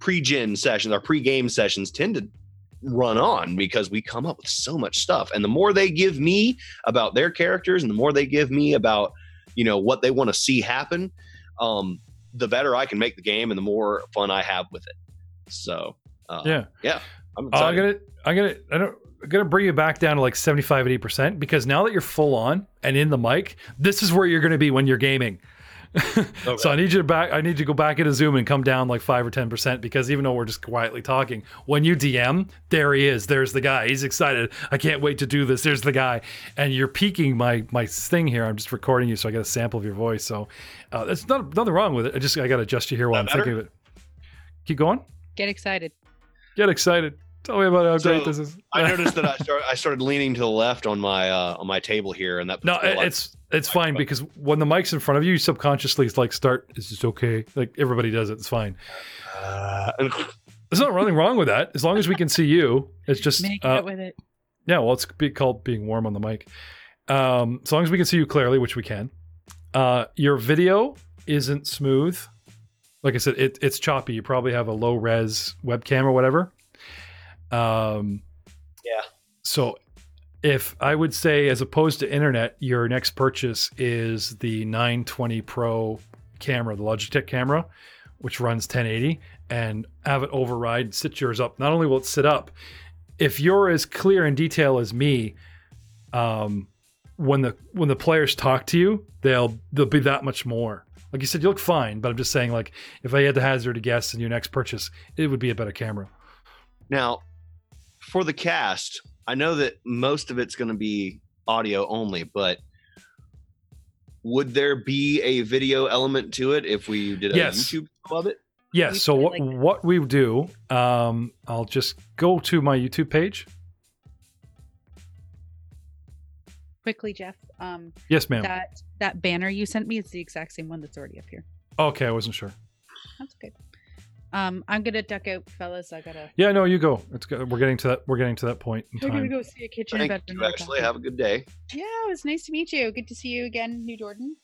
pre-gen sessions, our pre-game sessions tend to run on because we come up with so much stuff. And the more they give me about their characters and the more they give me about, you know, what they want to see happen, um, the better I can make the game and the more fun I have with it. So uh, yeah, yeah, I'm, I'm gonna, I'm gonna, I don't. I'm gonna bring you back down to like 75 80 percent because now that you're full on and in the mic this is where you're gonna be when you're gaming okay. so I need you to back. I need you to go back into Zoom and come down like five or ten percent because even though we're just quietly talking, when you DM, there he is. There's the guy. He's excited. I can't wait to do this. There's the guy, and you're peaking my my thing here. I'm just recording you, so I get a sample of your voice. So uh, there's not, nothing wrong with it. I just I got to adjust you here while I'm thinking of it. Keep going. Get excited. Get excited. Tell me about how so, great this is. I noticed that I started I started leaning to the left on my uh, on my table here, and that no, it's it's fine because when the mic's in front of you, you subconsciously like start. Is this okay? Like everybody does it. It's fine. Uh, There's not nothing wrong with that as long as we can see you. It's just make uh, it with it. Yeah, well, it's be called being warm on the mic. Um, as long as we can see you clearly, which we can. Uh, your video isn't smooth. Like I said, it, it's choppy. You probably have a low res webcam or whatever. Um, yeah. So if I would say, as opposed to internet, your next purchase is the 920 Pro camera, the Logitech camera, which runs 1080, and have it override, sit yours up. Not only will it sit up, if you're as clear in detail as me, um, when the when the players talk to you, they'll they'll be that much more. Like you said, you look fine, but I'm just saying, like, if I had to hazard a guess in your next purchase, it would be a better camera. Now, for the cast, I know that most of it's going to be audio only, but would there be a video element to it if we did a yes. YouTube of it? Yes. So what like what we do, um, I'll just go to my YouTube page. Quickly, Jeff. Um, yes, ma'am. That that banner you sent me is the exact same one that's already up here. Okay, I wasn't sure. That's good. Um, I'm gonna duck out, fellas. I gotta. Yeah, no, you go. It's good. We're getting to that. We're getting to that point. We're gonna go see a kitchen. Thank you. Actually, have a good day. Yeah, it was nice to meet you. Good to see you again, New Jordan.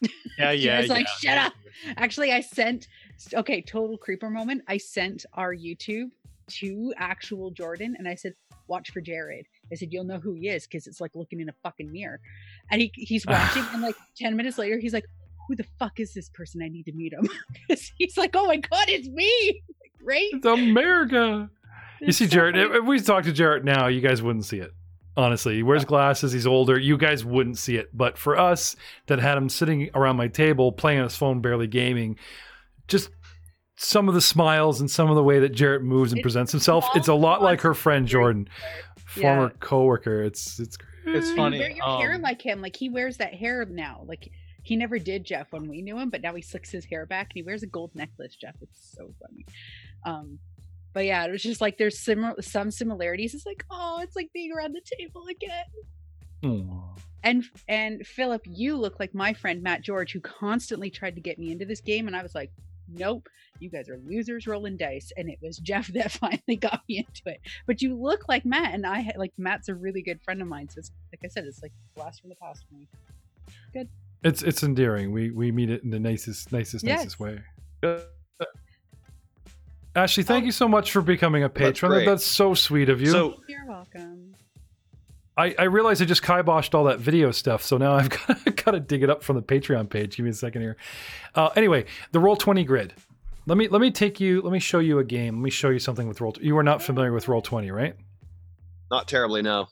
Yeah, yeah. was yeah. like, shut up. Actually, I sent. Okay, total creeper moment. I sent our YouTube to actual Jordan, and I said, "Watch for Jared." I said, "You'll know who he is because it's like looking in a fucking mirror." And he he's watching, and like ten minutes later, he's like, who the fuck is this person? I need to meet him. he's like, oh my God, it's me. Right? It's America. It's you see, so Jared, if we talk to Jared now, you guys wouldn't see it. Honestly, he wears glasses. He's older. You guys wouldn't see it. But for us that had him sitting around my table playing on his phone, barely gaming, just some of the smiles and some of the way that Jarrett moves and it's presents himself, it's a lot like her friend Jordan, former yeah. coworker. It's it's it's funny. You wear your um, hair like him. Like he wears that hair now. Like he never did Jeff when we knew him, but now he slicks his hair back and he wears a gold necklace. Jeff, it's so funny. Um, but yeah, it was just like there's sim- some similarities. It's like, oh, it's like being around the table again. Aww. And and Philip, you look like my friend Matt George, who constantly tried to get me into this game, and I was like, nope, you guys are losers rolling dice. And it was Jeff that finally got me into it. But you look like Matt, and I like Matt's a really good friend of mine. So it's, like I said, it's like blast from the past for me. Good. It's it's endearing. We we meet it in the nicest nicest yes. nicest way. Ashley, thank oh. you so much for becoming a patron. That's, That's, so sweet of you. So you're welcome. I, I realize I just kiboshed all that video stuff, so now I've got, got to dig it up from the Patreon page. Give me a second here. Uh, anyway, the Roll Twenty grid. Let me let me take you. Let me show you a game. Let me show you something with Roll. You are not familiar with Roll Twenty, right? Not terribly, no.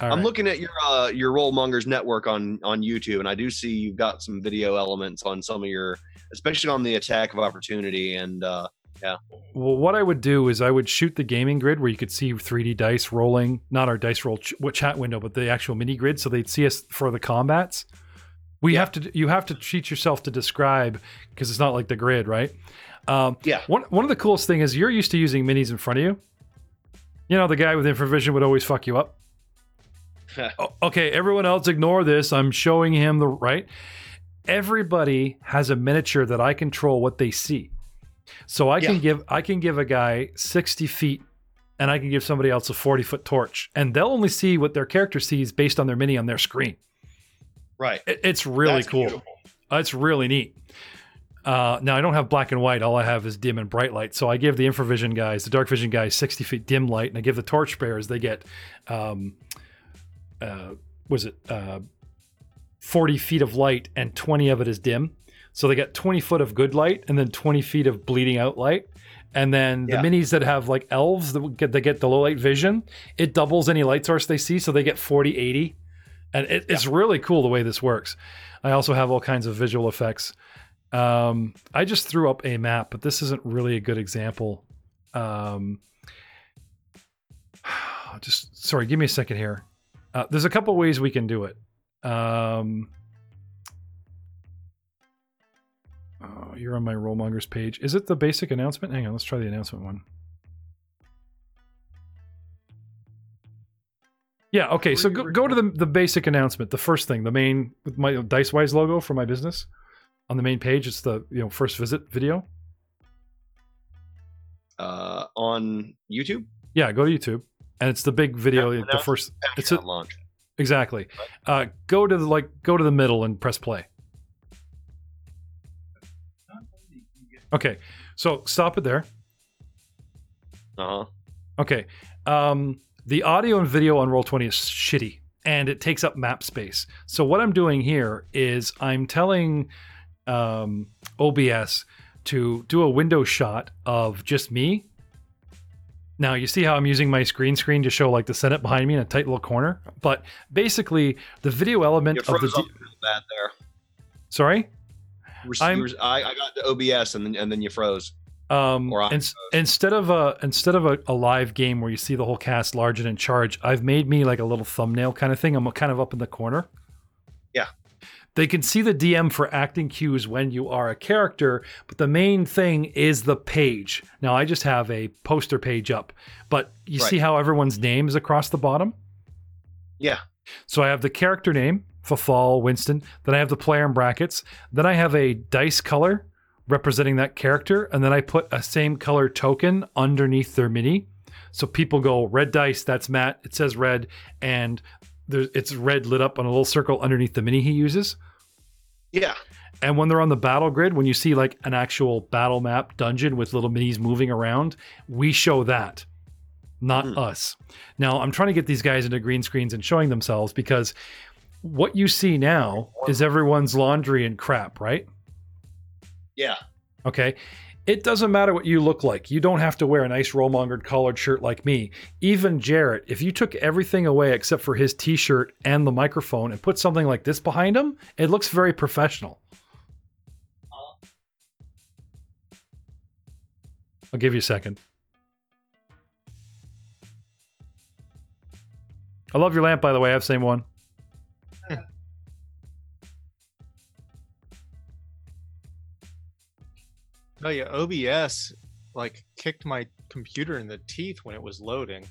All I'm right. looking at your uh, your Rollmongers network on on YouTube, and I do see you've got some video elements on some of your, especially on the attack of opportunity, and uh, yeah. Well, what I would do is I would shoot the gaming grid where you could see 3D dice rolling, not our dice roll ch- chat window, but the actual mini grid, so they'd see us for the combats. We yeah. have to you have to cheat yourself to describe because it's not like the grid, right? Um, yeah. One one of the coolest thing is you're used to using minis in front of you. You know, the guy with infravision would always fuck you up. okay, everyone else ignore this. I'm showing him the right. Everybody has a miniature that I control what they see. So I yeah. can give I can give a guy 60 feet and I can give somebody else a 40 foot torch. And they'll only see what their character sees based on their mini on their screen. Right. It, it's really That's cool. Beautiful. It's really neat. Uh, now I don't have black and white. All I have is dim and bright light. So I give the infravision guys, the dark vision guys, 60 feet dim light, and I give the torch bearers they get, um, uh, was it uh, 40 feet of light and 20 of it is dim. So they got 20 foot of good light and then 20 feet of bleeding out light. And then the Yeah. minis that have like elves that get they get the low light vision, it doubles any light source they see, so they get 40, 80. And it, it's really cool the way this works. I also have all kinds of visual effects. Um, I just threw up a map, but this isn't really a good example. Um, just sorry, give me a second here. Uh, there's a couple ways we can do it. Um, oh, you're on my Rollmongers page. Is it the basic announcement? Hang on, let's try the announcement one. Yeah, okay. So go, go to the, the basic announcement, the first thing, the main with my DiceWise logo for my business on the main page. It's the you know first visit video. Uh, on YouTube, Yeah, go to YouTube, and it's the big video. Yeah, the first It's a- launch. exactly. Uh, go to the like go to the middle and press play. Okay, so stop it there. Uh huh. Okay. Um, the audio and video on Roll20 is shitty and it takes up map space. So, what I'm doing here is I'm telling um, OBS to do a window shot of just me. Now, you see how I'm using my screen screen to show like the Senate behind me in a tight little corner? But basically, the video element of the. up bad there. Sorry? I'm- I, I got the OBS and then and then you froze. Um, Or I ins- instead of a instead of a, a live game where you see the whole cast large and in charge, I've made me like a little thumbnail kind of thing. I'm kind of up in the corner. Yeah. They can see the DM for acting cues when you are a character, but the main thing is the page. Now I just have a poster page up, but you see how everyone's name is across the bottom. Yeah. So I have the character name, Fafal Winston. Then I have the player in brackets. Then I have a dice color representing that character, and then I put a same color token underneath their mini. So people go red dice. That's Matt. It says red, and there's it's red lit up on a little circle underneath the mini he uses. Yeah. And when they're on the battle grid, when you see like an actual battle map dungeon with little minis moving around, we show that, not Hmm. us. Now, I'm trying to get these guys into green screens and showing themselves because what you see now is everyone's laundry and crap, right? Yeah. Okay. It doesn't matter what you look like. You don't have to wear a nice rollmongered collared shirt like me. Even Jared, if you took everything away except for his t shirt and the microphone and put something like this behind him, it looks very professional. I'll give you a second. I love your lamp, by the way. I have the same one. No, yeah, OBS like kicked my computer in the teeth when it was loading.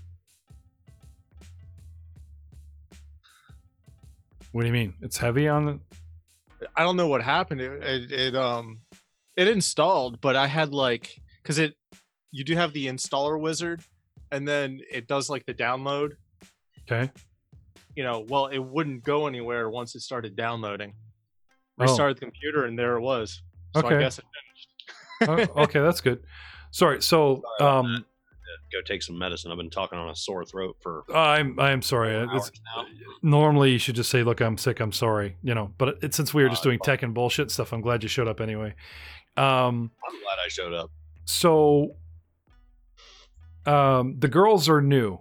What do you mean? It's heavy on the. I don't know what happened. It, it, it um it installed, but I had like because it you do have the installer wizard, and then it does like the download. Okay. You know, well, it wouldn't go anywhere once it started downloading. Oh. Restarted the computer, and there it was. So Okay. I guess it finished. Oh, okay, that's good. Sorry. So, um, Go take some medicine. I've been talking on a sore throat for I'm I'm sorry. It's, normally, you should just say, "Look, I'm sick. I'm sorry." You know, but it, since we were just Uh, doing tech and bullshit stuff, I'm glad you showed up anyway. Um, I'm glad I showed up. so, um, the girls are new.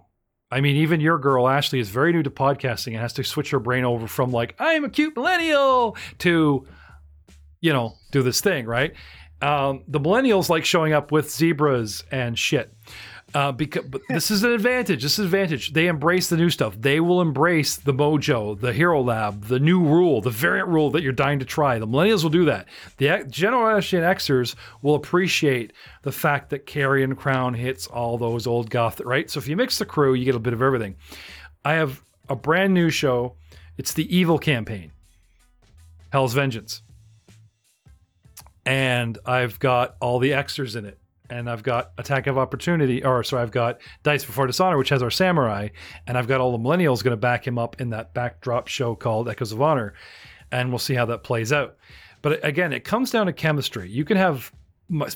I mean, even your girl Ashley is very new to podcasting and has to switch her brain over from like I'm a cute millennial to, you know, do this thing right. Um, the millennials like showing up with zebras and shit. Uh, because but this is an advantage. This is an advantage. They embrace the new stuff. They will embrace the mojo, the hero lab, the new rule, the variant rule that you're dying to try. The millennials will do that. The Generation Xers will appreciate the fact that Carrion Crown hits all those old goth, right? So if you mix the crew, you get a bit of everything. I have a brand new show. It's the Evil campaign, Hell's Vengeance, and I've got all the Xers in it and I've got Attack of Opportunity, or sorry, I've got Dice Before Dishonor, which has our samurai, and I've got all the millennials going to back him up in that backdrop show called Echoes of Honor, and we'll see how that plays out. But again, it comes down to chemistry. You can have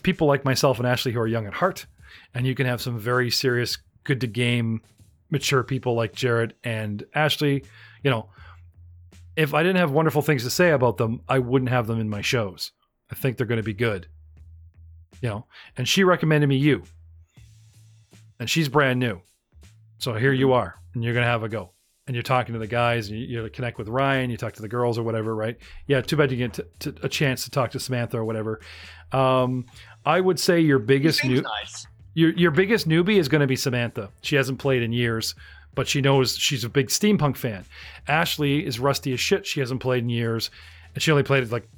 people like myself and Ashley who are young at heart, and you can have some very serious, good to game, mature people like Jared and Ashley. You know, if I didn't have wonderful things to say about them, I wouldn't have them in my shows. I think they're going to be good. You know, and she recommended me you, and she's brand new. So here you are, and you're going to have a go. And you're talking to the guys, and you, you connect with Ryan, you talk to the girls or whatever, right? Yeah, too bad you get to, to, a chance to talk to Samantha or whatever. Um, I would say your biggest new, nice. your your biggest newbie is going to be Samantha. She hasn't played in years, but she knows she's a big steampunk fan. Ashley is rusty as shit. She hasn't played in years, and she only played like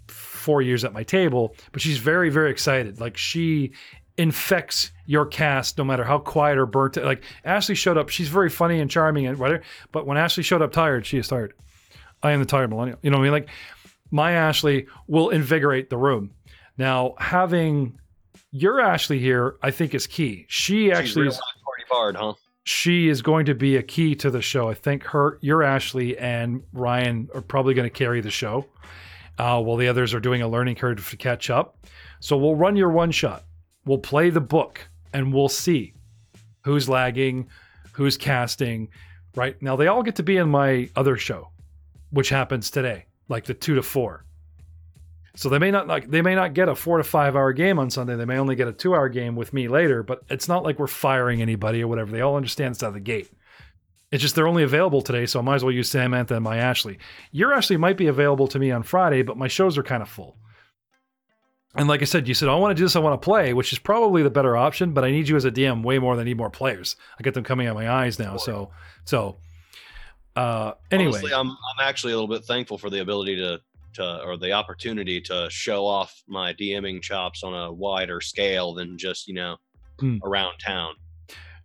four years at my table, but she's very very excited. Like she infects your cast no matter how quiet or burnt like ashley showed up she's very funny and charming and whatever but when ashley showed up tired she is tired. I am the tired millennial you know what i mean? Like my ashley will invigorate the room. Now having your ashley here i think is key. She actually is, party hard, huh? she is going to be a key to the show. I think her your ashley and ryan are probably going to carry the show uh, while the others are doing a learning curve to catch up so we'll run your one shot we'll play the book and we'll see who's lagging, who's casting. Right now, they all get to be in my other show, which happens today, like the two to four. So they may not like they may not get a four to five hour game on Sunday. They may only get a two hour game with me later. But it's not like we're firing anybody or whatever. They all understand it's out of the gate. It's just they're only available today, so I might as well use Samantha and my Ashley. Your Ashley might be available to me on Friday, but my shows are kind of full. And like I said, you said, I want to do this, I want to play, which is probably the better option, but I need you as a DM way more than I need more players. I get them coming out my eyes now. So, so, uh, anyway. Honestly, I'm I'm actually a little bit thankful for the ability to to or the opportunity to show off my DMing chops on a wider scale than just you know Hmm. around town.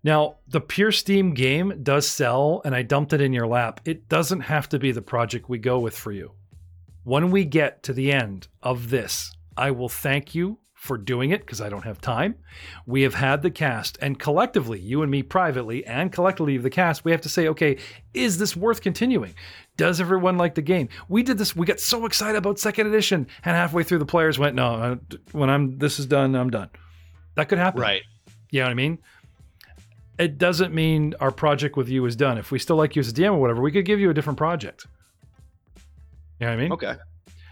Now, the pure Steam game does sell, and I dumped it in your lap. It doesn't have to be the project we go with for you. When we get to the end of this, I will thank you for doing it because I don't have time. We have had the cast, and collectively, you and me privately, and collectively, the cast, we have to say, okay, is this worth continuing? Does everyone like the game? We did this. We got so excited about second edition, and halfway through, the players went, "No, when I'm this is done, I'm done." That could happen. Right. You know what I mean? It doesn't mean our project with you is done. If we still like you as a DM or whatever, we could give you a different project. You know what I mean? Okay.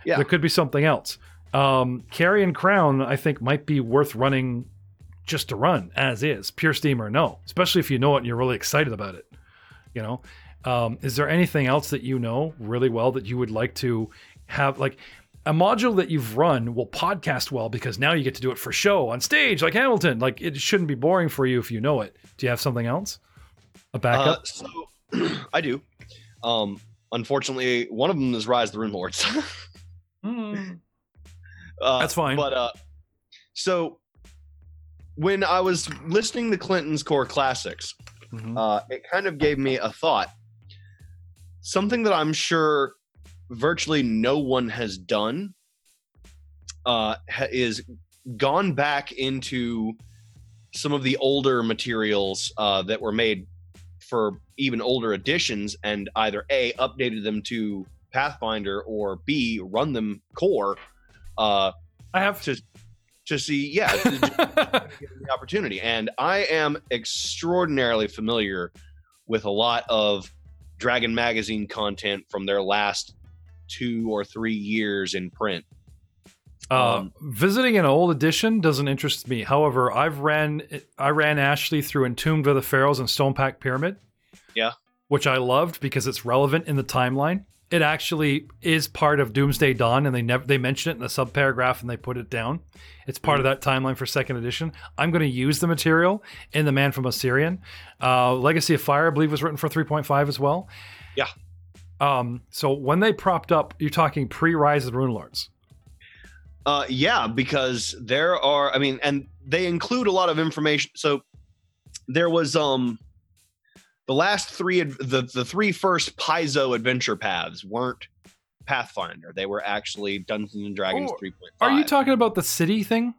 Yeah. There could be something else. Um, Carrion Crown, I think, might be worth running just to run as is, pure Steam or no, especially if you know it and you're really excited about it. You know, um, is there anything else that you know really well that you would like to have? Like a module that you've run will podcast well because now you get to do it for show on stage, like Hamilton. Like it shouldn't be boring for you if you know it. Do you have something else? A backup? Uh, so I do. Um, unfortunately, one of them is Rise the Rune Lords. Hmm. Uh, That's fine. But uh, so when I was listening to Clinton's Core Classics, Mhm. uh, it kind of gave me a thought. Something that I'm sure virtually no one has done uh, ha- is gone back into some of the older materials uh, that were made for even older editions and either A, updated them to Pathfinder or B, run them core uh, I have. to to see, yeah, to- to the opportunity. And I am extraordinarily familiar with a lot of Dragon Magazine content from their last two or three years in print. Uh, Um, visiting an old edition doesn't interest me. However, I've ran I ran Ashley through Entombed of the Pharaohs and Stonepack Pyramid. Yeah. Which I loved because it's relevant in the timeline. It actually is part of Doomsday Dawn, and they never they mention it in the sub paragraph and they put it down. It's part of that timeline for second edition. I'm going to use the material in The Man from Assyrian. Uh, Legacy of Fire, I believe, was written for 3.5 as well. Yeah. Um, so when they propped up, you're talking pre Rise of the Rune Lords. Uh, yeah, because there are, I mean, and they include a lot of information. So there was um the last three, the the three first Paizo adventure paths weren't Pathfinder. They were actually Dungeons and Dragons Oh, 3.5. Are you talking about the city thing?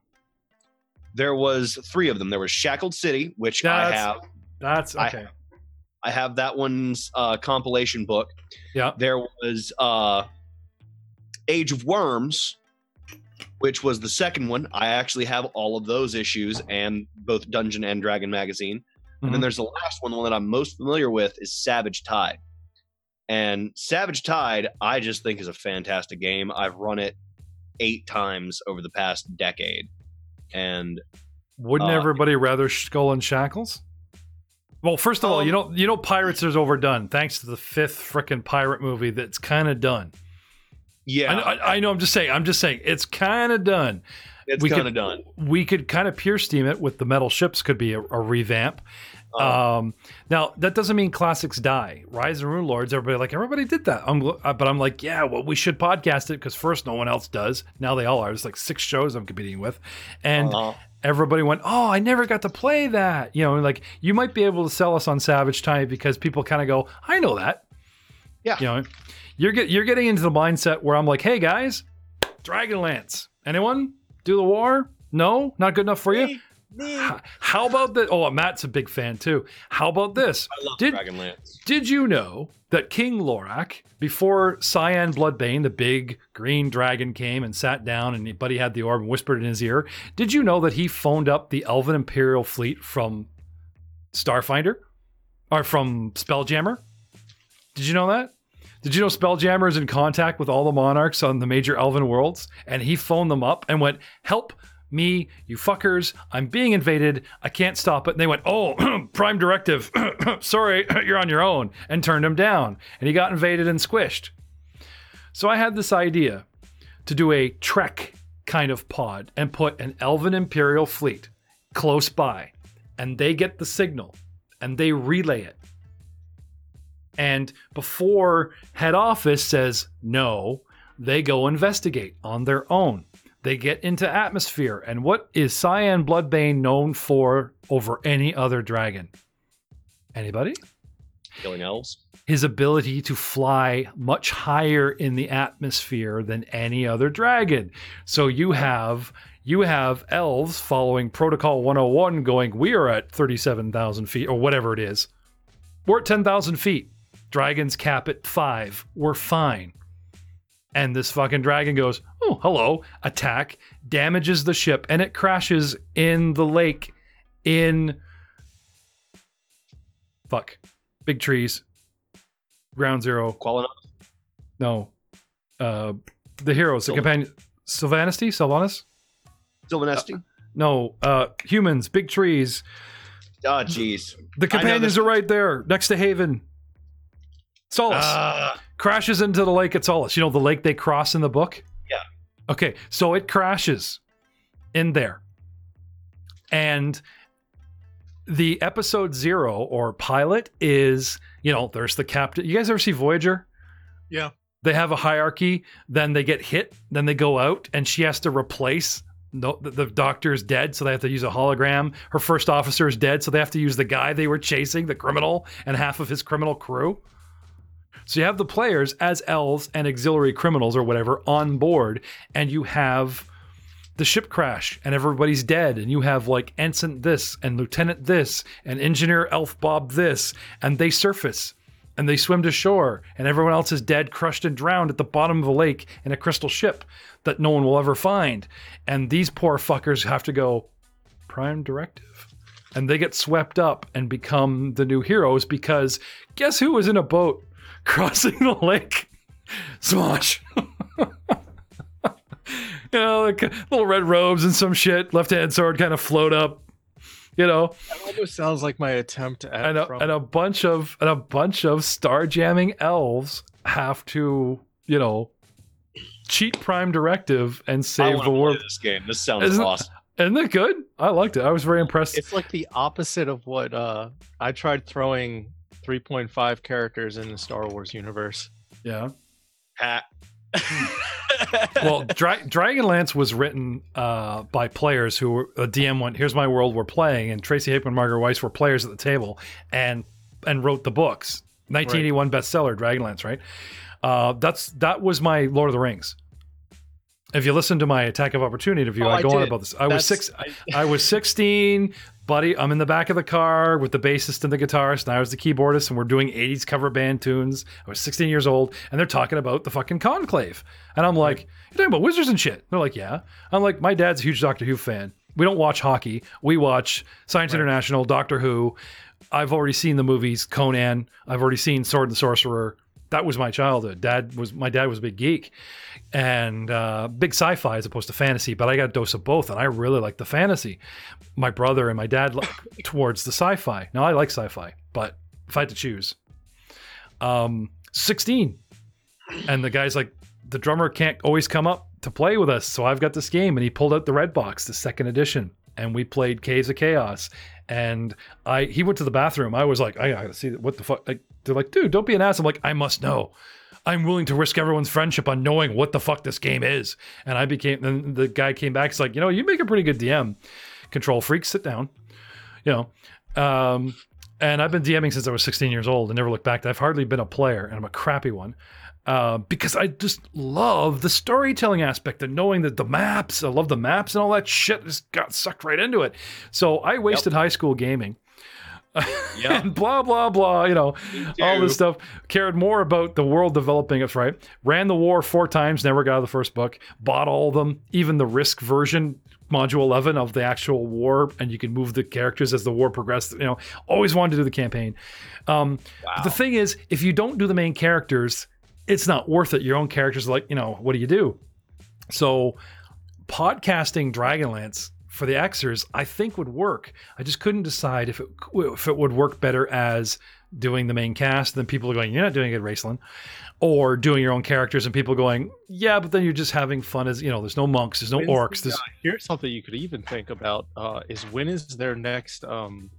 there was three of them. There was Shackled City, which I That's- have. That's okay. I have that one's uh, compilation book. Yeah. There was uh, Age of Worms, which was the second one. I actually have all of those issues and both Dungeon and Dragon magazine. And then Mhm. there's the last one, the one that I'm most familiar with is Savage Tide. And Savage Tide, I just think is a fantastic game. I've run it eight times over the past decade. And Wouldn't Uh, everybody rather Skull and Shackles? Well, first of all, you know you know Pirates is overdone thanks to the fifth frickin' pirate movie that's kind of done. yeah, I, know, I, I know. I'm just saying. I'm just saying it's kind of done. it's we kind of done. We could kind of pure steam it with the metal ships. Could be a, a revamp. Uh, Um, now that doesn't mean classics die. Rise and Rune Lords. Everybody like everybody did that. I'm, uh, but I'm like, yeah, well, we should podcast it because first no one else does. Now they all are. There's like six shows I'm competing with, and uh, everybody went, "Oh, I never got to play that." You know, like you might be able to sell us on Savage Tide because people kind of go, "I know that." Yeah. You know, you're get you're getting into the mindset where I'm like, "Hey guys, Dragonlance. Anyone do the war? No, not good enough for you. H- How about that? Oh, Matt's a big fan too. How about this? I love Did- Dragonlance. Did you know that King Lorac, before Cyan Bloodbane, the big green dragon, came and sat down and Buddy had the orb and whispered in his ear? Did you know that he phoned up the Elven Imperial fleet from Starfinder? Or from Spelljammer? Did you know that? Did you know Spelljammer is in contact with all the monarchs on the major elven worlds? And he phoned them up and went, Help me, you fuckers. I'm being invaded. I can't stop it. And they went, Oh, prime directive. Sorry, you're on your own. And turned him down. And he got invaded and squished. So I had this idea to do a Trek kind of pod and put an elven imperial fleet close by. And they get the signal and they relay it. And before head office says no, they go investigate on their own. They get into atmosphere. And what is Cyan Bloodbane known for over any other dragon? Anybody? Killing elves. His ability to fly much higher in the atmosphere than any other dragon. So you have you have elves following protocol 101 going we are at 37,000 feet or whatever it is. We're at 10,000 feet. Dragons cap at 5. We're fine. And this fucking dragon goes, "Oh, hello." Attack, damages the ship and it crashes in the lake in fuck. Big trees. Ground zero. Qualina. No. Uh the heroes, the companion Sylvanisty? Sylvanas? Silvanesti. No, uh humans, big trees. Oh, jeez. The companions are right there, next to Haven. Solace Ah, crashes into the lake at Solace. You know the lake they cross in the book? Okay, so it crashes in there. And the episode zero or pilot is, you know, there's the captain. You guys ever see Voyager? Yeah. They have a hierarchy, then they get hit, then they go out, and she has to replace. No, the, the doctor is dead, so they have to use a hologram. Her first officer is dead, so they have to use the guy they were chasing, the criminal, and half of his criminal crew. So you have the players as elves and auxiliary criminals or whatever on board, and you have the ship crash and everybody's dead, and you have like ensign this and lieutenant this and engineer Elf Bob this, and they surface and they swim to shore, and everyone else is dead, crushed, and drowned at the bottom of a lake in a crystal ship that no one will ever find. And these poor fuckers have to go prime directive. And they get swept up and become the new heroes because guess who was in a boat crossing the lake? Smosh. you know, like little red robes and some shit, left hand sword kind of float up. You know, That almost sounds like my attempt at and a, from- and a bunch of and a bunch of star jamming elves have to, you know, cheat Prime Directive and save want the world. this game. This sounds Isn't- awesome. Isn't it good? I liked it. I was very impressed. It's like the opposite of what uh, I tried throwing 3.5 characters in the Star Wars universe. yeah. Pat. well, Dra- Dragonlance was written uh, by players who were a DM went, "Here's my world, we're playing," and Tracy Hickman, and Margaret Weis were players at the table, and and wrote the books. 1981 bestseller, Dragonlance, right? Uh, that's that was my Lord of the Rings. If you listen to my Attack of Opportunity interview, Oh, I I go on about this. I was six. I was 16. buddy, I'm in the back of the car with the bassist and the guitarist, and I was the keyboardist, and we're doing 80s cover band tunes. I was 16 years old, and they're talking about the fucking conclave. And I'm like, You're talking about wizards and shit. They're like, Yeah. I'm like, My dad's a huge Doctor Who fan. We don't watch hockey. We watch Science International, Doctor Who. I've already seen the movies Conan. I've already seen Sword and Sorcerer. That was my childhood. Dad was my dad was a big geek, and uh, big sci-fi as opposed to fantasy. But I got a dose of both, and I really like the fantasy. My brother and my dad towards the sci-fi. Now I like sci-fi, but if I had to choose, um, sixteen, and the guy's like, the drummer can't always come up to play with us, so I've got this game, and he pulled out the red box, the second edition, and we played Caves of Chaos. And I, he went to the bathroom. I was like, I gotta see what the fuck. Like, they're like, dude, don't be an ass. I'm like, I must know. I'm willing to risk everyone's friendship on knowing what the fuck this game is. And I became, then the guy came back. He's like, you know, you make a pretty good DM. Control freak, sit down. You know, um, and I've been DMing since I was 16 years old and never looked back. I've hardly been a player, and I'm a crappy one. Uh, because I just love the storytelling aspect and knowing that the maps, I love the maps and all that shit. Just got sucked right into it. So I wasted high school gaming. Yeah. and blah blah blah, you know, all this stuff. Cared more about the world developing us, right? Ran the war four times, never got out of the first book. Bought all of them, even the Risk version, module eleven of the actual war, and you can move the characters as the war progressed. You know, always wanted to do the campaign. Um, but The thing is, if you don't do the main characters, it's not worth it. Your own characters are like, you know, what do you do? So, podcasting Dragonlance for the Xers, I think would work. I just couldn't decide if it if it would work better as doing the main cast. Then people are going, "You're not doing it, Raistlin," or doing your own characters, and people going, "Yeah, but then you're just having fun as you know. There's no monks, there's no When's orcs. There's uh, here's something you could even think about: uh, is when is their next um,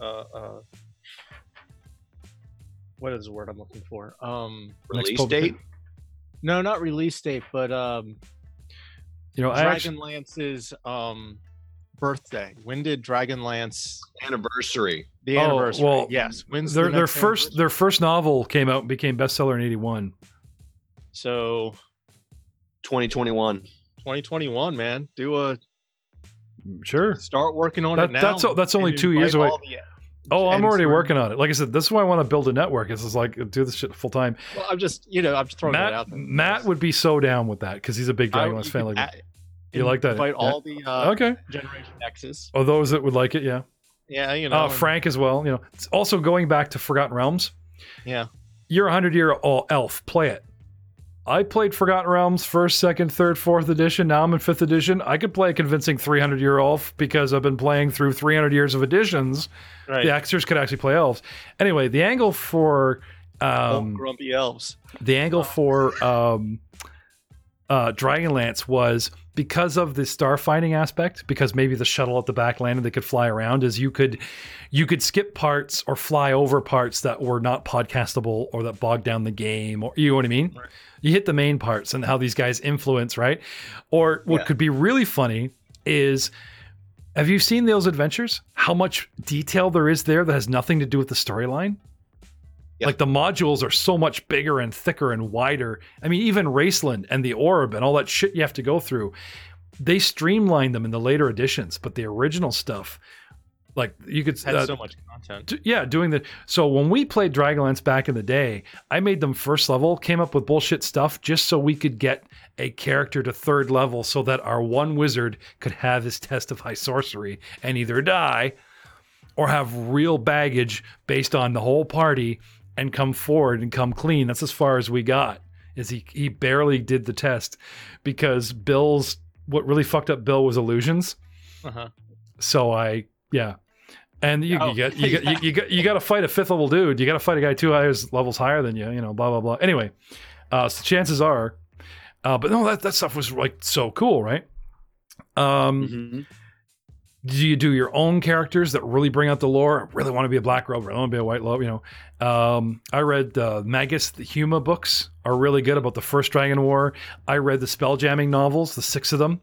uh, uh, what is the word I'm looking for? Um, Release public- date? no, not release date, but um, You know, I actually, Dragonlance's um birthday. When did Dragonlance Anniversary. the anniversary. Oh, anniversary? well, yes. When's their the their first their first novel came out and became bestseller in '81. So 2021. 2021, man. Do a Sure. start working on That- it now. that's that's only two years away. the- Oh, I'm already start- working on it. Like I said, this is why I want to build a network. This is like do this shit full time. Well, I'm just, you know, I'm just throwing that out there. Matt would be so down with that because he's a big Dragonlance you fan. could Like, a- You like that? Invite Yeah. all the uh, okay. Generation X's. Oh, those that would like it, yeah. Yeah, you know. Uh, Frank as well. You know, it's also going back to Forgotten Realms. Yeah. You're a hundred year old elf. Play it. I played Forgotten Realms first, second, third, fourth edition. Now I'm in fifth edition. I could play a convincing 300 year elf because I've been playing through 300 years of editions. Right. The Xers could actually play elves. Anyway, the angle for um, grumpy elves. the angle for um, uh, Dragonlance was because of the starfinding aspect, because maybe the shuttle at the back landed, they could fly around. Is you could you could skip parts or fly over parts that were not podcastable or that bogged down the game, or you know what I mean. Right. You hit the main parts and how these guys influence, right? Or what Yeah. could be really funny is. Have you seen those adventures? How much detail there is there that has nothing to do with the storyline? Yeah. Like the modules are so much bigger and thicker and wider. I mean, even Raistlin and the Orb and all that shit you have to go through, they streamlined them in the later editions. But the original stuff, like you could, Had uh, so much content. d- yeah, doing the. So when we played Dragonlance back in the day, I made them first level, came up with bullshit stuff just so we could get a character to third level, so that our one wizard could have his test of high sorcery and either die or have real baggage based on the whole party and come forward and come clean. That's as far as we got. Is he he barely did the test because Bill's what really fucked up Bill was illusions. Uh-huh. So I yeah. And you, Oh, you got you got you, you got you got to fight a fifth level dude. You got to fight a guy two levels higher than you. You know, blah blah blah. Anyway, uh, so chances are, uh, but no, that that stuff was like so cool, right? Um, Mhm. Do you do your own characters that really bring out the lore? I really want to be a black robe. I want to be a white robe. You know, um, I read uh, Magus the Huma books are really good about the first Dragon War. I read the spelljamming novels, the six of them,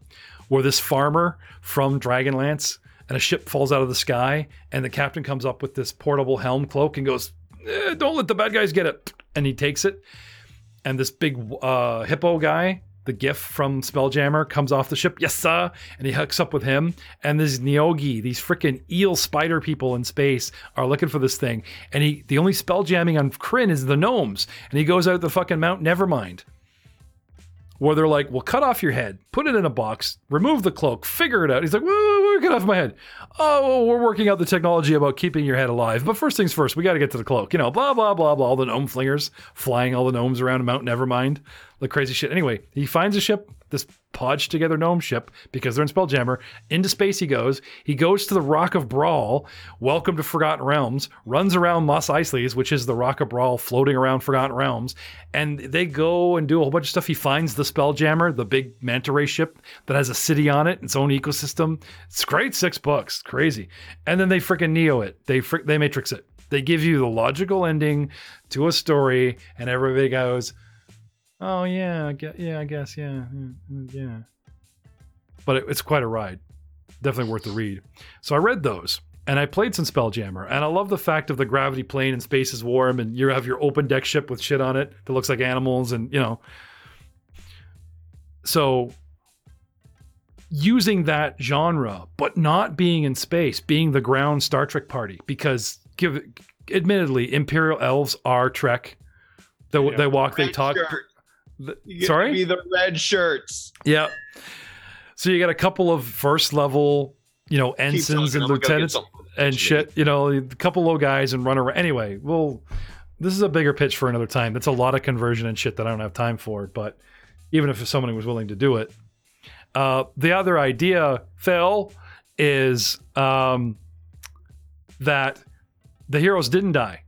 where this farmer from Dragonlance and a ship falls out of the sky, and the captain comes up with this portable helm cloak and goes, eh, "Don't let the bad guys get it," and he takes it. And this big uh, hippo guy, the giff from Spelljammer comes off the ship, yes sir, and he hooks up with him. And these Neogi, these freaking eel spider people in space, are looking for this thing. And he, the only spell jamming on Krynn is the gnomes, and he goes out the fucking Mount Nevermind where they're like, "Well, cut off your head, put it in a box, remove the cloak, figure it out." He's like, "Whoa, get off my head." Oh, we're working out the technology about keeping your head alive, but first things first, we got to get to the cloak. You know, blah blah blah blah. All the gnome flingers flying all the gnomes around Mount Nevermind, the crazy shit. Anyway, he finds a ship, this podged together gnome ship, because they're in Spelljammer. Into space he goes. He goes to the Rock of Bral. Welcome to Forgotten Realms. Runs around Mos Eisley's, which is the Rock of Bral floating around Forgotten Realms. And they go and do a whole bunch of stuff. He finds the Spelljammer, the big manta ray ship that has a city on it, its own ecosystem. It's great. Six books. Crazy. And then they freaking Neo it. They fr- they Matrix it. They give you the logical ending to a story, and everybody goes, "Oh yeah, I guess, yeah, I guess, yeah, yeah." yeah." But it, it's quite a ride. Definitely worth the read. So I read those, and I played some Spelljammer, and I love the fact of the gravity plane and space is warm, and you have your open deck ship with shit on it that looks like animals, and you know. So using that genre, but not being in space, being the ground Star Trek party, because give admittedly, Imperial elves are Trek. They, Yeah. they walk, they talk. shirt. Th- You get to sorry, be the red shirts. yeah. So you got a couple of first level, you know, ensigns and I'm gonna go get lieutenants and shit. You know, a couple low guys and run around. Anyway, well, this is a bigger pitch for another time. That's a lot of conversion and shit that I don't have time for. But even if somebody was willing to do it, uh, the other idea, Phil, is um, that the heroes didn't die.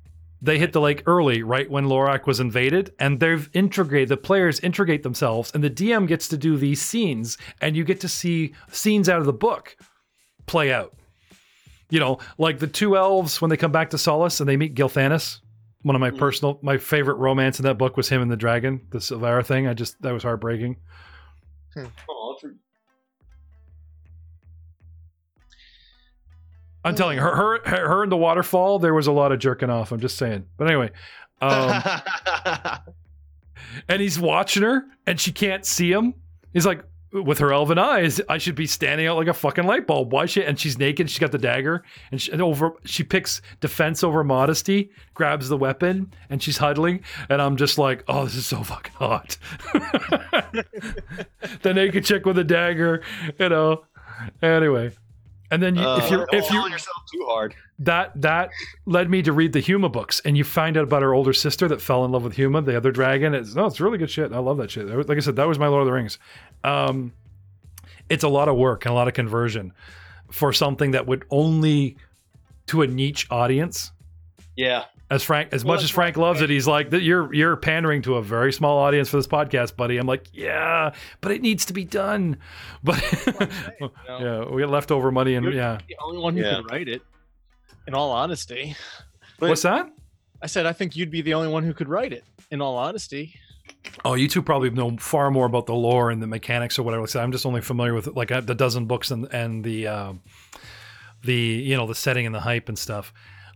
They hit the lake early, right when Lorac was invaded, and they've integrated the players integrate themselves, and the DM gets to do these scenes, and you get to see scenes out of the book play out. You know, like the two elves when they come back to Solace and they meet Gilthanas. One of my Mhm. personal, my favorite romance in that book was him and the dragon, the Silvara thing. I just that was heartbreaking. Oh, I'm telling you, her, her, her, her in the waterfall, there was a lot of jerking off. I'm just saying. But anyway, um, and he's watching her, and she can't see him. He's like, with her elven eyes, I should be standing out like a fucking light bulb. Why she? And she's naked. She's got the dagger, and, she, and over she picks defense over modesty, grabs the weapon, and she's huddling. And I'm just like, oh, this is so fucking hot. the naked chick with a dagger, you know. Anyway, and then you, if Uh, you're if you yourself too hard. that that led me to read the Huma books, and you find out about her older sister that fell in love with Huma, the other dragon. It's no, it's really good shit. I love that shit. Like I said, that was my Lord of the Rings. Um, it's a lot of work and a lot of conversion for something that would only to a niche audience. Yeah, As Frank, as Well, much as Frank loves it, he's like, "That you're you're pandering to a very small audience for this podcast, buddy." I'm like, "Yeah, but it needs to be done." But You know, yeah, we got leftover money, and You're yeah, the only one who Yeah. could write it. In all honesty, what's that? I said I think you'd be the only one who could write it. In all honesty, Oh, you two probably know far more about the lore and the mechanics or whatever. Like I said, I'm just only familiar with like uh, the dozen books and and the um, the you know the setting and the hype and stuff.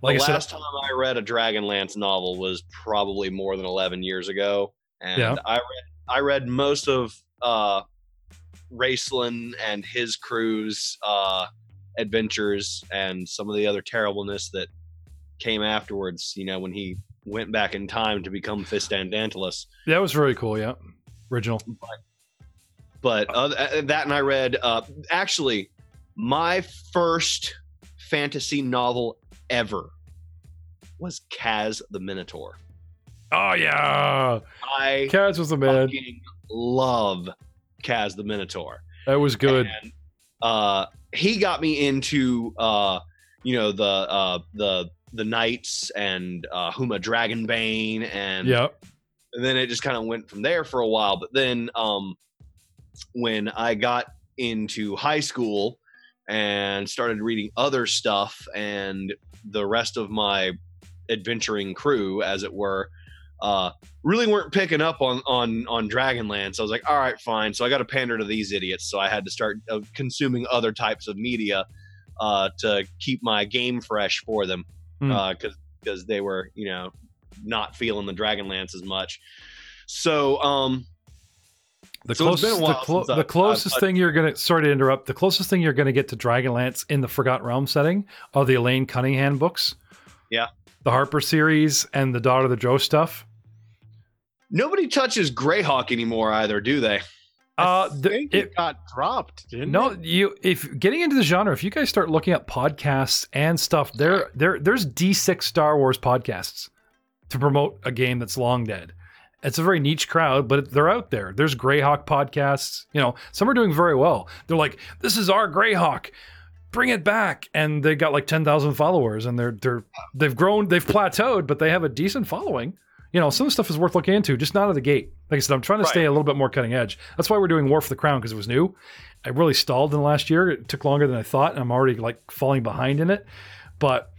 Like the I said, last time I read a Dragonlance novel was probably more than eleven years ago, and Yeah. I read I read most of uh, Raistlin and his crew's uh, adventures and some of the other terribleness that came afterwards. You know, when he went back in time to become Fistandantilus. that was very cool. Yeah, original. But uh, that, and I read uh, actually my first fantasy novel ever was Kaz the Minotaur. Oh yeah, I Kaz was the man. love Kaz the Minotaur. That was good. And, uh, he got me into uh, you know the uh, the the knights and uh, Huma Dragonbane and Yeah, and then it just kind of went from there for a while. But then um, when I got into high school and started reading other stuff, and the rest of my adventuring crew, as it were, uh, really weren't picking up on on on Dragonlance. I was like, all right, fine. So I got to pander to these idiots. So I had to start uh, consuming other types of media uh, to keep my game fresh for them, Hmm. because because they were you know not feeling the Dragonlance as much. So um, The, So closest, the, clo- since I- the closest I- I- thing you're gonna sorry to interrupt. The closest thing you're gonna get to Dragonlance in the Forgotten Realm setting are the Elaine Cunningham books. Yeah. The Harper series and the Daughter of the Drow stuff. Nobody touches Greyhawk anymore either, do they? Uh, I the- think it- it got dropped, didn't No, it? you if getting into the genre, if you guys start looking at podcasts and stuff, there there there's D6 Star Wars podcasts to promote a game that's long dead. It's a very niche crowd, but they're out there. There's Greyhawk podcasts. You know, some are doing very well. They're like, "This is our Greyhawk, bring it back," and they got like ten thousand followers, and they're they're they've grown, they've plateaued, but they have a decent following. You know, some stuff is worth looking into, just not out of the gate. Like I said, I'm trying to Right. stay a little bit more cutting edge. That's why we're doing War for the Crown because it was new. I really stalled in the last year. It took longer than I thought, and I'm already like falling behind in it. But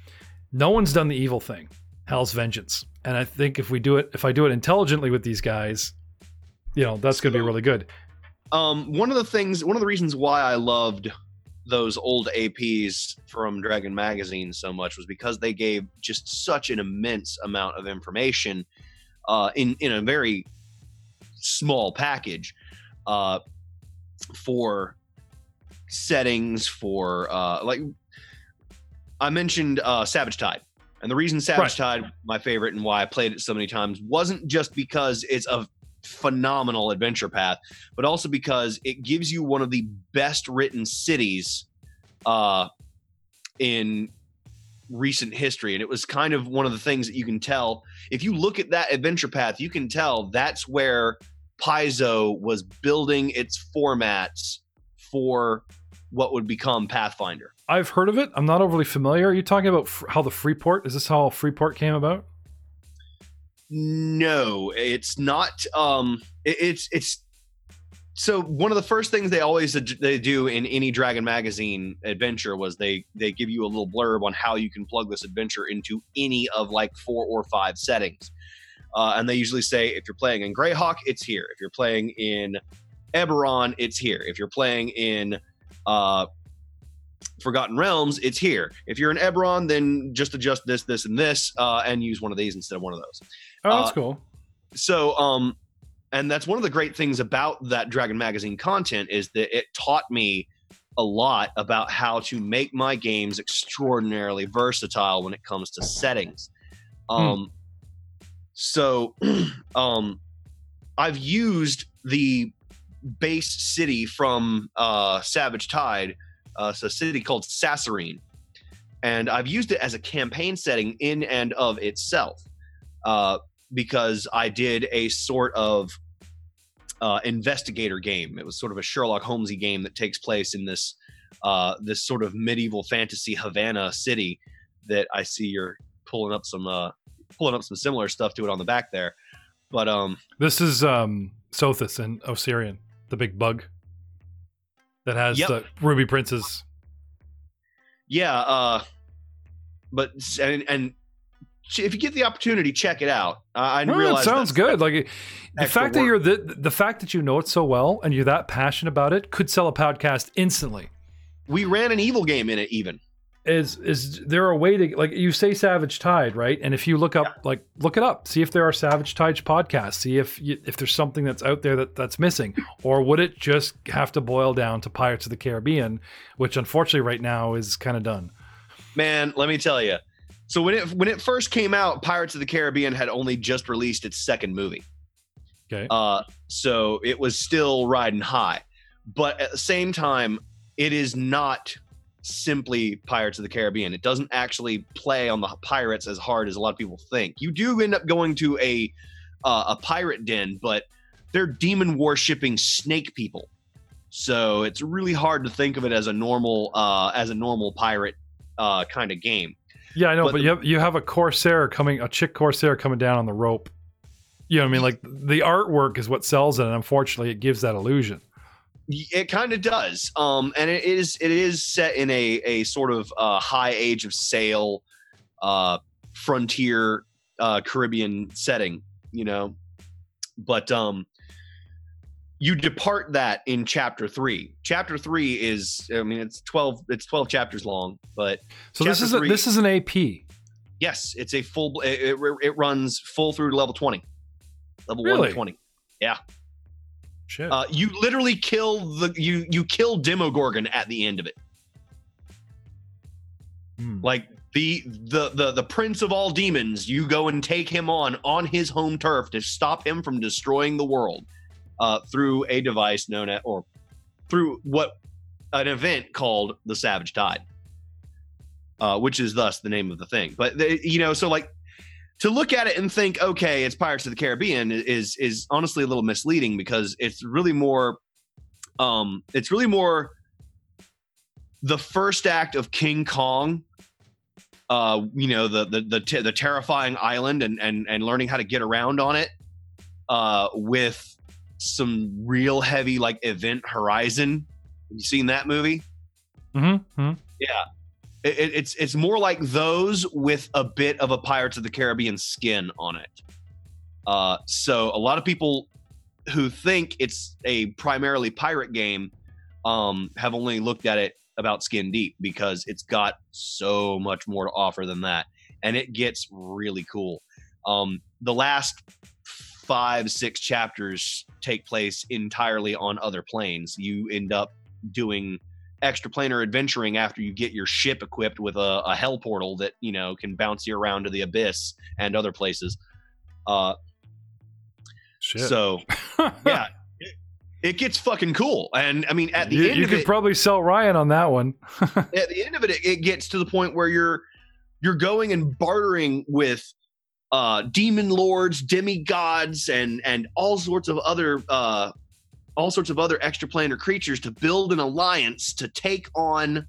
no one's done the evil thing, Hell's Vengeance. And I think if we do it, if I do it intelligently with these guys, you know, that's going to be really good. Um, one of the things, one of the reasons why I loved those old APs from Dragon Magazine so much was because they gave just such an immense amount of information uh, in in a very small package uh, for settings for uh, like I mentioned uh, Savage Tide. And the reason Savage Tide my favorite and why I played it so many times wasn't just because it's a phenomenal adventure path, but also because it gives you one of the best written cities uh, in recent history. And it was kind of one of the things that you can tell. If you look at that adventure path, you can tell that's where Paizo was building its formats for what would become Pathfinder. I've heard of it. I'm not overly familiar. Are you talking about how the Freeport? Is this how Freeport came about? No, it's not. Um, it, it's it's so one of the first things they always they do in any Dragon Magazine adventure was they they give you a little blurb on how you can plug this adventure into any of like four or five settings, uh, and they usually say if you're playing in Greyhawk, it's here. If you're playing in Eberron, it's here. If you're playing in uh, Forgotten Realms, it's here. If you're in Eberron, then just adjust this, this, and this, uh, and use one of these instead of one of those Oh, that's Uh, cool. so um and that's one of the great things about that dragon magazine content is that it taught me a lot about how to make my games extraordinarily versatile when it comes to settings. Um so um i've used the base city from uh savage tide uh it's a city called sassarine and i've used it as a campaign setting in and of itself. Uh because I did a sort of uh, investigator game. It was sort of a Sherlock Holmesy game that takes place in this uh, this sort of medieval fantasy Havana city that I see you're pulling up some uh, pulling up some similar stuff to it on the back there. But um, This is um, Sothis and Osirian, the big bug that has Yep. the Ruby Princes. yeah, uh, but and and if you get the opportunity, check it out. I I No, realize it sounds good. Like the extra fact that you're the the fact that you know it so well and you're that passionate about it could sell a podcast instantly. We ran an evil game in it, even. Is is there a way to like you say Savage Tide right? And if you look up like look it up, see if there are Savage Tide podcasts, see if you, if there's something that's out there that that's missing, or would it just have to boil down to Pirates of the Caribbean, which unfortunately right now is kind of done. Man, let me tell you. So when it when it first came out, Pirates of the Caribbean had only just released its second movie. Okay. Uh, so it was still riding high, but at the same time, it is not simply Pirates of the Caribbean. It doesn't actually play on the pirates as hard as a lot of people think. You do end up going to a uh, a pirate den, but they're demon worshipping snake people. So it's really hard to think of it as a normal uh, as a normal pirate uh, kind of game. Yeah, I know, But but, you have you have a corsair coming, a chick corsair coming down on the rope. You know what I mean? Like the artwork is what sells it, and unfortunately, it gives that illusion. It kind of does, um, and it is it is set in a a sort of uh, high age of sail, uh, frontier uh, Caribbean setting, you know. But um, you depart that in chapter three. Chapter three is, I mean, it's twelve. It's twelve chapters long, but So this is a, three- this is an AP. yes, it's a full. It, it, it runs full through to level twenty. Level one Really? to twenty. Shit. Uh, you literally kill the you you kill Demogorgon at the end of it. Hmm. Like the the the the prince of all demons, you go and take him on on his home turf to stop him from destroying the world uh, through a device known as or through what an event called the Savage Tide, uh, which is thus the name of the thing. But they, you know, so like to look at it and think, okay, it's Pirates of the Caribbean is is honestly a little misleading because it's really more, um, it's really more the first act of King Kong. Uh, you know the the the, te- the terrifying island and and and learning how to get around on it, uh, with some real heavy like Event Horizon. Have you seen that movie? Mm-hmm. Yeah, it, it- it's it's more like those with a bit of a Pirates of the Caribbean skin on it. Uh, so a lot of people who think it's a primarily pirate game um, have only looked at it about skin deep because it's got so much more to offer than that, and it gets really cool. Um, the last five six chapters take place entirely on other planes. You end up doing extra planar adventuring after you get your ship equipped with a, a hell portal that you know can bounce you around to the abyss and other places. Uh, Shit. so yeah, it, it gets fucking cool. And I mean, at the you, end you of could it, probably sell Ryan on that one. at the end of it, it, it gets to the point where you're you're going and bartering with uh, demon lords, demigods, and and all sorts of other uh, all sorts of other extraplanar creatures to build an alliance to take on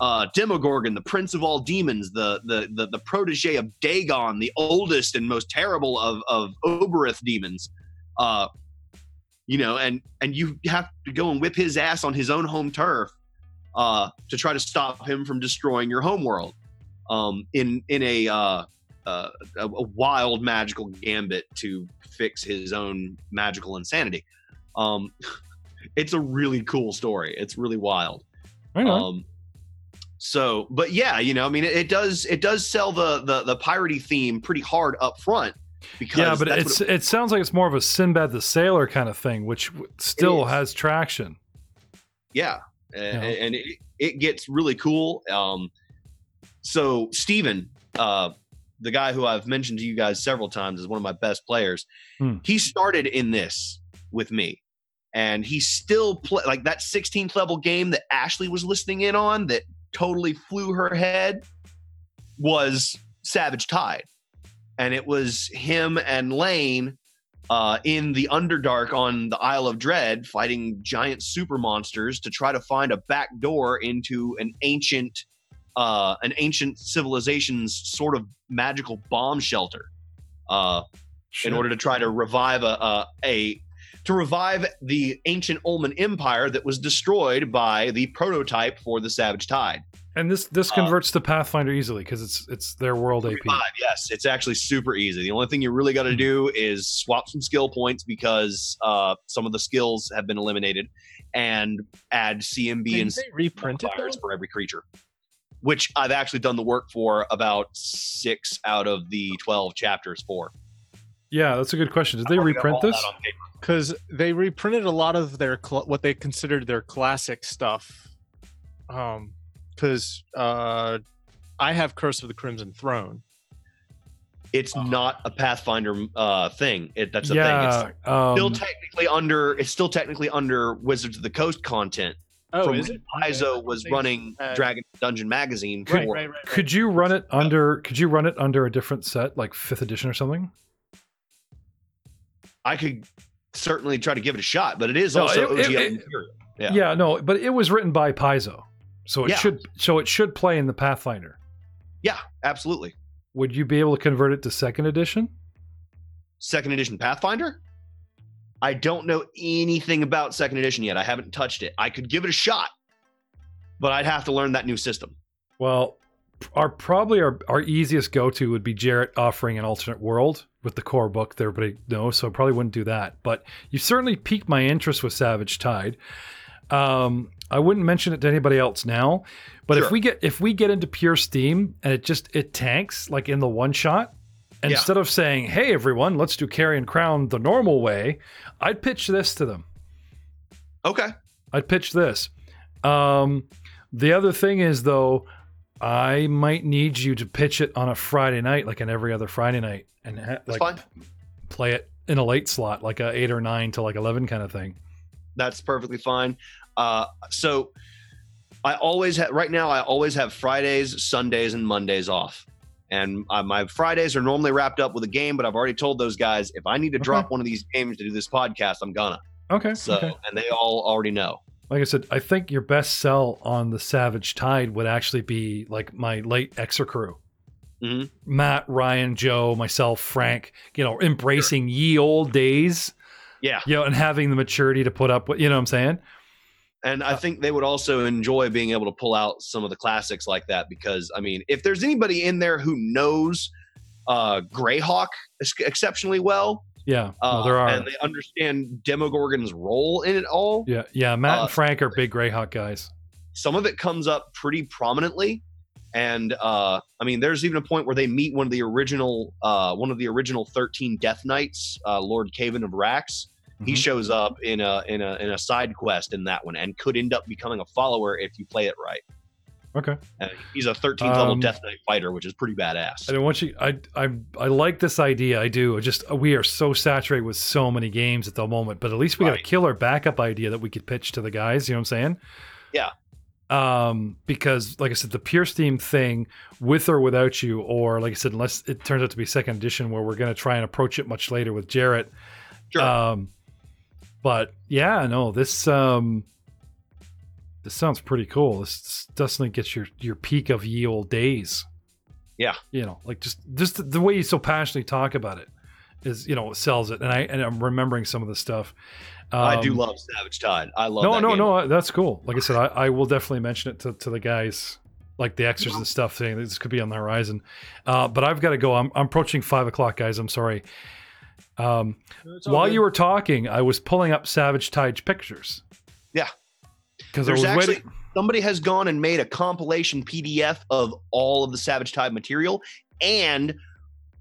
uh, Demogorgon, the prince of all demons, the the the, the protege of Dagon, the oldest and most terrible of of Obyrith demons. Uh, you know, and and you have to go and whip his ass on his own home turf uh, to try to stop him from destroying your homeworld um, in in a, uh, a a wild magical gambit to fix his own magical insanity. Um, it's a really cool story. It's really wild. Right. Um, so, but yeah, you know, I mean, it, it does it does sell the the the piratey theme pretty hard up front because yeah, but it's what it, sounds like it's more of a Sinbad the Sailor kind of thing, which still has traction. yeah, A- Yeah. and it, it gets really cool. Um, so Stephen, uh, the guy who I've mentioned to you guys several times is one of my best players. Hmm. He started in this with me, and he still play like that 16th level game that Ashley was listening in on that totally flew her head was Savage Tide, and it was him and Lane uh, in the Underdark on the Isle of Dread fighting giant super monsters to try to find a back door into an ancient, uh, an ancient civilization's sort of magical bomb shelter. Uh, Shit. in order to try to revive a, a a to revive the ancient Olman Empire that was destroyed by the prototype for the Savage Tide. and this this uh, converts to Pathfinder easily because it's it's their world AP. Yes, it's actually super easy. The only thing you really got to do is swap some skill points because uh, some of the skills have been eliminated, and add CMB Did and they reprint it for every creature. Which I've actually done the work for about six out of the twelve chapters for. Yeah, that's a good question. Did they I've already got reprint this? that on paper. because they reprinted a lot of their cl- what they considered their classic stuff. Um, because uh, I have Curse of the Crimson Throne. it's Uh-huh. not a Pathfinder uh, thing. It, that's the thing. yeah, It's um, still technically under. It's still technically under Wizards of the Coast content. Oh, from is when it? Paizo Okay. was running Uh, Dragon Dungeon magazine. Right, right, right, right. could you run it under? Could you run it under a different set, like fifth edition or something? I could certainly try to give it a shot, but it is No, also it- it- OGL it- material. Yeah. Yeah. no, but it was written by Paizo, so it Yeah. should so it should play in the Pathfinder. Yeah, absolutely. Would you be able to convert it to second edition? Second edition Pathfinder. I don't know anything about second edition yet. I haven't touched it. I could give it a shot, but I'd have to learn that new system. Well, our probably our, our easiest go to would be Jarrett offering an alternate world with the core book that everybody knows, so I probably wouldn't do that. But you certainly piqued my interest with Savage Tide. Um, I wouldn't mention it to anybody else now, but if we get if we get into pure Steam and it just it tanks like in the one shot, Yeah. instead of saying, "Hey everyone, let's do Carry and Crown the normal way," I'd pitch this to them Okay. I'd pitch this. Um, the other thing is though, I might need you to pitch it on a Friday night, like on every other Friday night, and ha- like fine. play it in a late slot, like a eight or nine to like eleven kind of thing. That's perfectly fine. Uh, so I always have right now. I always have Fridays, Sundays, and Mondays off. And uh, my Fridays are normally wrapped up with a game, but I've already told those guys if I need to Okay. drop one of these games to do this podcast, I'm gonna. Okay. So, okay. and they all already know. Like I said, I think your best sell on the Savage Tide would actually be like my late Exer crew. Mhm. Matt, Ryan, Joe, myself, Frank, you know, embracing ye old days, Yeah. you know, and having the maturity to put up with, you know what I'm saying? And Uh, I think they would also enjoy being able to pull out some of the classics like that because, I mean, if there's anybody in there who knows uh, Greyhawk ex- exceptionally well, Yeah. uh, no, there are. and they understand Demogorgon's role in it all, yeah. Yeah. Matt uh, and Frank are big Greyhawk guys. some of it comes up pretty prominently. And uh, I mean, there's even a point where they meet one of the original, uh, one of the original 13 Death Knights, uh, Lord Caven of Rax. He Mhm. shows up in a in a in a side quest in that one, and could end up becoming a follower if you play it right. Okay. And he's a 13th level Um, Death Knight fighter, which is pretty badass. I don't want you. I I I like this idea. I do. I just we are so saturated with so many games at the moment, but at least we got a killer backup idea that we could pitch to the guys. You know what I'm saying? Yeah. Um, because like I said, the Pure Steam thing, with or without you, or like I said, unless it turns out to be second edition, where we're going to try and approach it much later with Jarrett. Sure. Um, but yeah, no, this um, this sounds pretty cool. This definitely gets your your peak of ye old days. Yeah. you know, like just just the, the way you so passionately talk about it is, you know, sells it. And I and I'm remembering some of the stuff. I do Um, love Savage Tide. I love no, no, game. no. That's cool. Like I said, I, I will definitely mention it to, to the guys, like the extras and stuff, saying this could be on the horizon. Uh, but I've got to go. I'm, I'm approaching five o'clock, guys. I'm sorry. Um, while good. you were talking, I was pulling up Savage Tide's pictures. Yeah. because I There's was actually waiting. somebody has gone and made a compilation PDF of all of the Savage Tide material and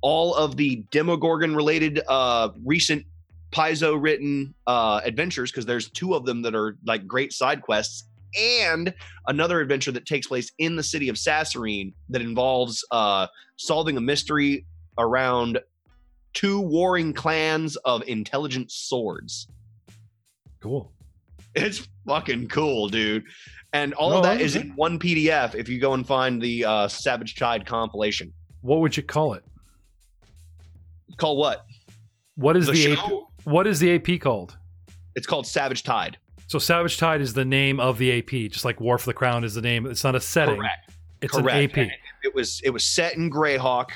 all of the Demogorgon related uh, recent Paizo written uh, adventures because there's two of them that are like great side quests and another adventure that takes place in the city of Sassarine that involves uh, solving a mystery around two warring clans of intelligent swords. Cool. It's fucking cool, dude. And all No, of that is in one PDF if you go and find the uh, Savage Tide compilation. What would you call it? Call what? What is The the, AP, what is the AP called? It's called Savage Tide. So Savage Tide is the name of the AP, just like War for the Crown is the name. It's not a setting. Correct. It's Correct. an AP. It was it was set in Greyhawk.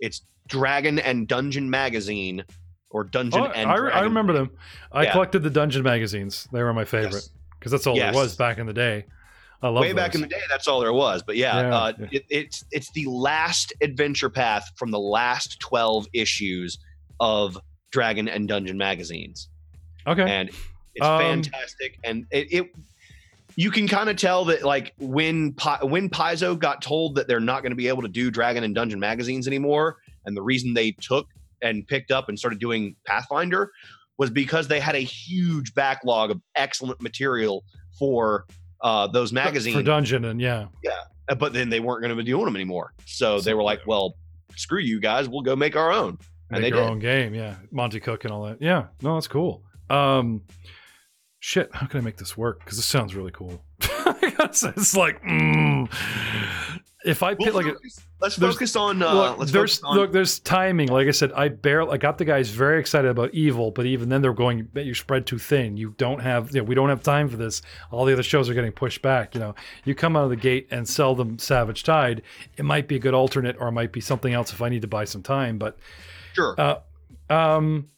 It's Dragon and Dungeon magazine or Dungeon Oh, and I, Dragon. I remember them. I Yeah. collected the dungeon magazines. They were my favorite Yes. because that's all Yes. there was back in the day. I love Way back in the day, that's all there was. But yeah, Yeah, uh, yeah. It, it's it's the last adventure path from the last twelve issues of Dragon and Dungeon magazines. Okay. and it's Um, fantastic. And it, it you can kind of tell that like when Pi- when Paizo got told that they're not going to be able to do Dragon and Dungeon magazines anymore, and the reason they took and picked up and started doing Pathfinder was because they had a huge backlog of excellent material for uh, those magazines. for dungeon and yeah. yeah. but then they weren't going to be doing them anymore, so they were like, "Well, screw you guys, we'll go make our own." And Make they your did. own game, yeah. Monte Cook and all that. Yeah, no, that's cool. Um, shit, how can I make this work? Because this sounds really cool. it's like, mm, if I We'll pit like focus- let's focus on. Uh, look, let's there's focus on look, there's timing. Like I said, I barely I got the guys very excited about Evil, but even then they're going, you spread too thin. You don't have, you know, we don't have time for this. All the other shows are getting pushed back. You know, you come out of the gate and sell them Savage Tide. It might be a good alternate, or it might be something else if I need to buy some time. But sure. uh, um,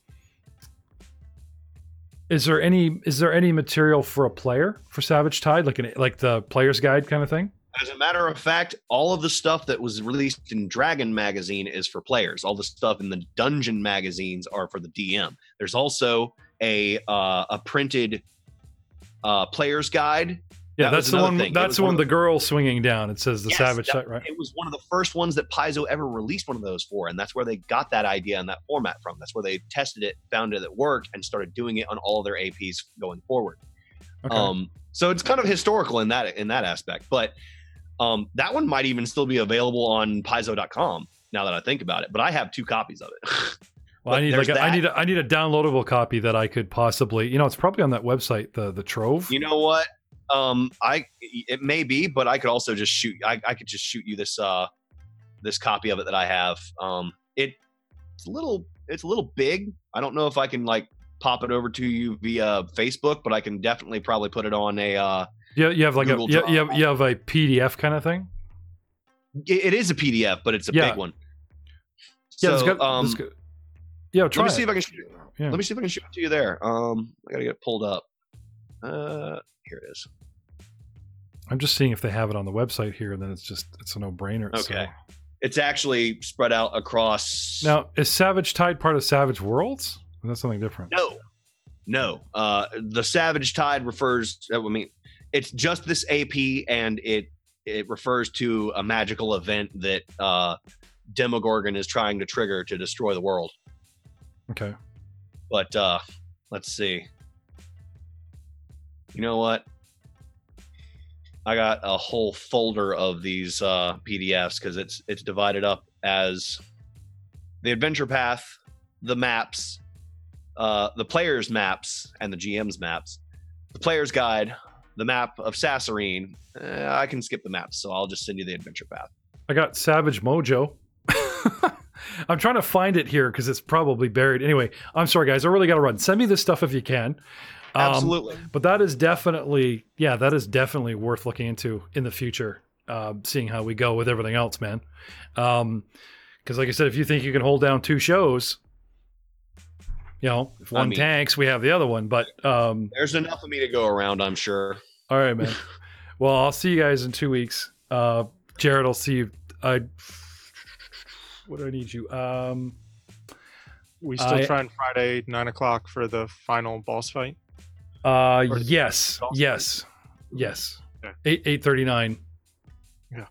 is there any is there any material for a player for Savage Tide, like an like the player's guide kind of thing? As a matter of fact, all of the stuff that was released in Dragon magazine is for players. All the stuff in the Dungeon magazines are for the DM. There's also a uh, a printed uh, player's guide. Yeah, That that's the one. thing. That's the one one. of The girl swinging down. It says the Yes, Savage that- right? It was one of the first ones that Paizo ever released one of those for, and that's where they got that idea and that format from. That's where they tested it, found it that worked, and started doing it on all their APs going forward. Okay. Um, so it's kind of historical in that in that aspect. But um, that one might even still be available on Paizo.com now that I think about it. But I have two copies of it. well, I need like a, I need a, I need a downloadable copy that I could possibly. You know, it's probably on that website, the the Trove. you know what? Um, I it may be, but I could also just shoot. I, I could just shoot you this uh this copy of it that I have. Um, it it's a little it's a little big. I don't know if I can like pop it over to you via Facebook, but I can definitely probably put it on a uh Yeah, you have like Google a you, you have you have a PDF kind of thing. it, is a PDF, but it's a Yeah. big one. Yeah, so, it's got, um, it's got- yeah. Try let me it. see if I can shoot, Yeah. let me see if I can shoot it to you there. Um, I gotta get it pulled up. Uh, here it is. I'm just seeing if they have it on the website here, and then it's just it's a no brainer. Okay. It's actually spread out across. Now, is Savage Tide part of Savage Worlds? Or That's something different. No, no. Uh, the Savage Tide refers. That what I mean, it's just this AP, and it it refers to a magical event that uh, Demogorgon is trying to trigger to destroy the world. Okay. But uh, let's see. You know what? I got a whole folder of these uh, PDFs because it's it's divided up as the adventure path, the maps, uh, the players' maps, and the GM's maps. The player's guide, the map of Sassarine. Eh, I can skip the map, so I'll just send you the adventure path. I got Savage Mojo. I'm trying to find it here because it's probably buried. Anyway, I'm sorry, guys. I really got to run. Send me this stuff if you can. Um, Absolutely. but that is definitely, yeah, that is definitely worth looking into in the future. Uh, seeing how we go with everything else, man. Um, because like I said, if you think you can hold down two shows, you know, if I one mean- tanks, we have the other one. But um, There's enough of me to go around, I'm sure. all right, man. well, I'll see you guys in two weeks. Uh, Jared, I'll see you. I what do I need you? Um, We still I- trying Friday nine o'clock for the final boss fight. uh, Or- yes, Also- yes, yes. Okay. Eight eight thirty nine. Yeah.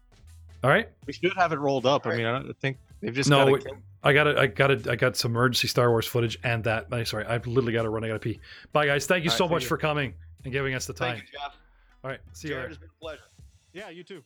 All right. We should have it rolled up. I Right. mean, I think they've just No, gotta it- I got it. I got it. I got some emergency Star Wars footage and that. I sorry, I've literally got to run. I got to pee. Bye, guys. Thank you All right, so see much you. for coming and giving us the time. Thank you, Jeff. All right. See you Jared, later. it's been a pleasure. Yeah, you too.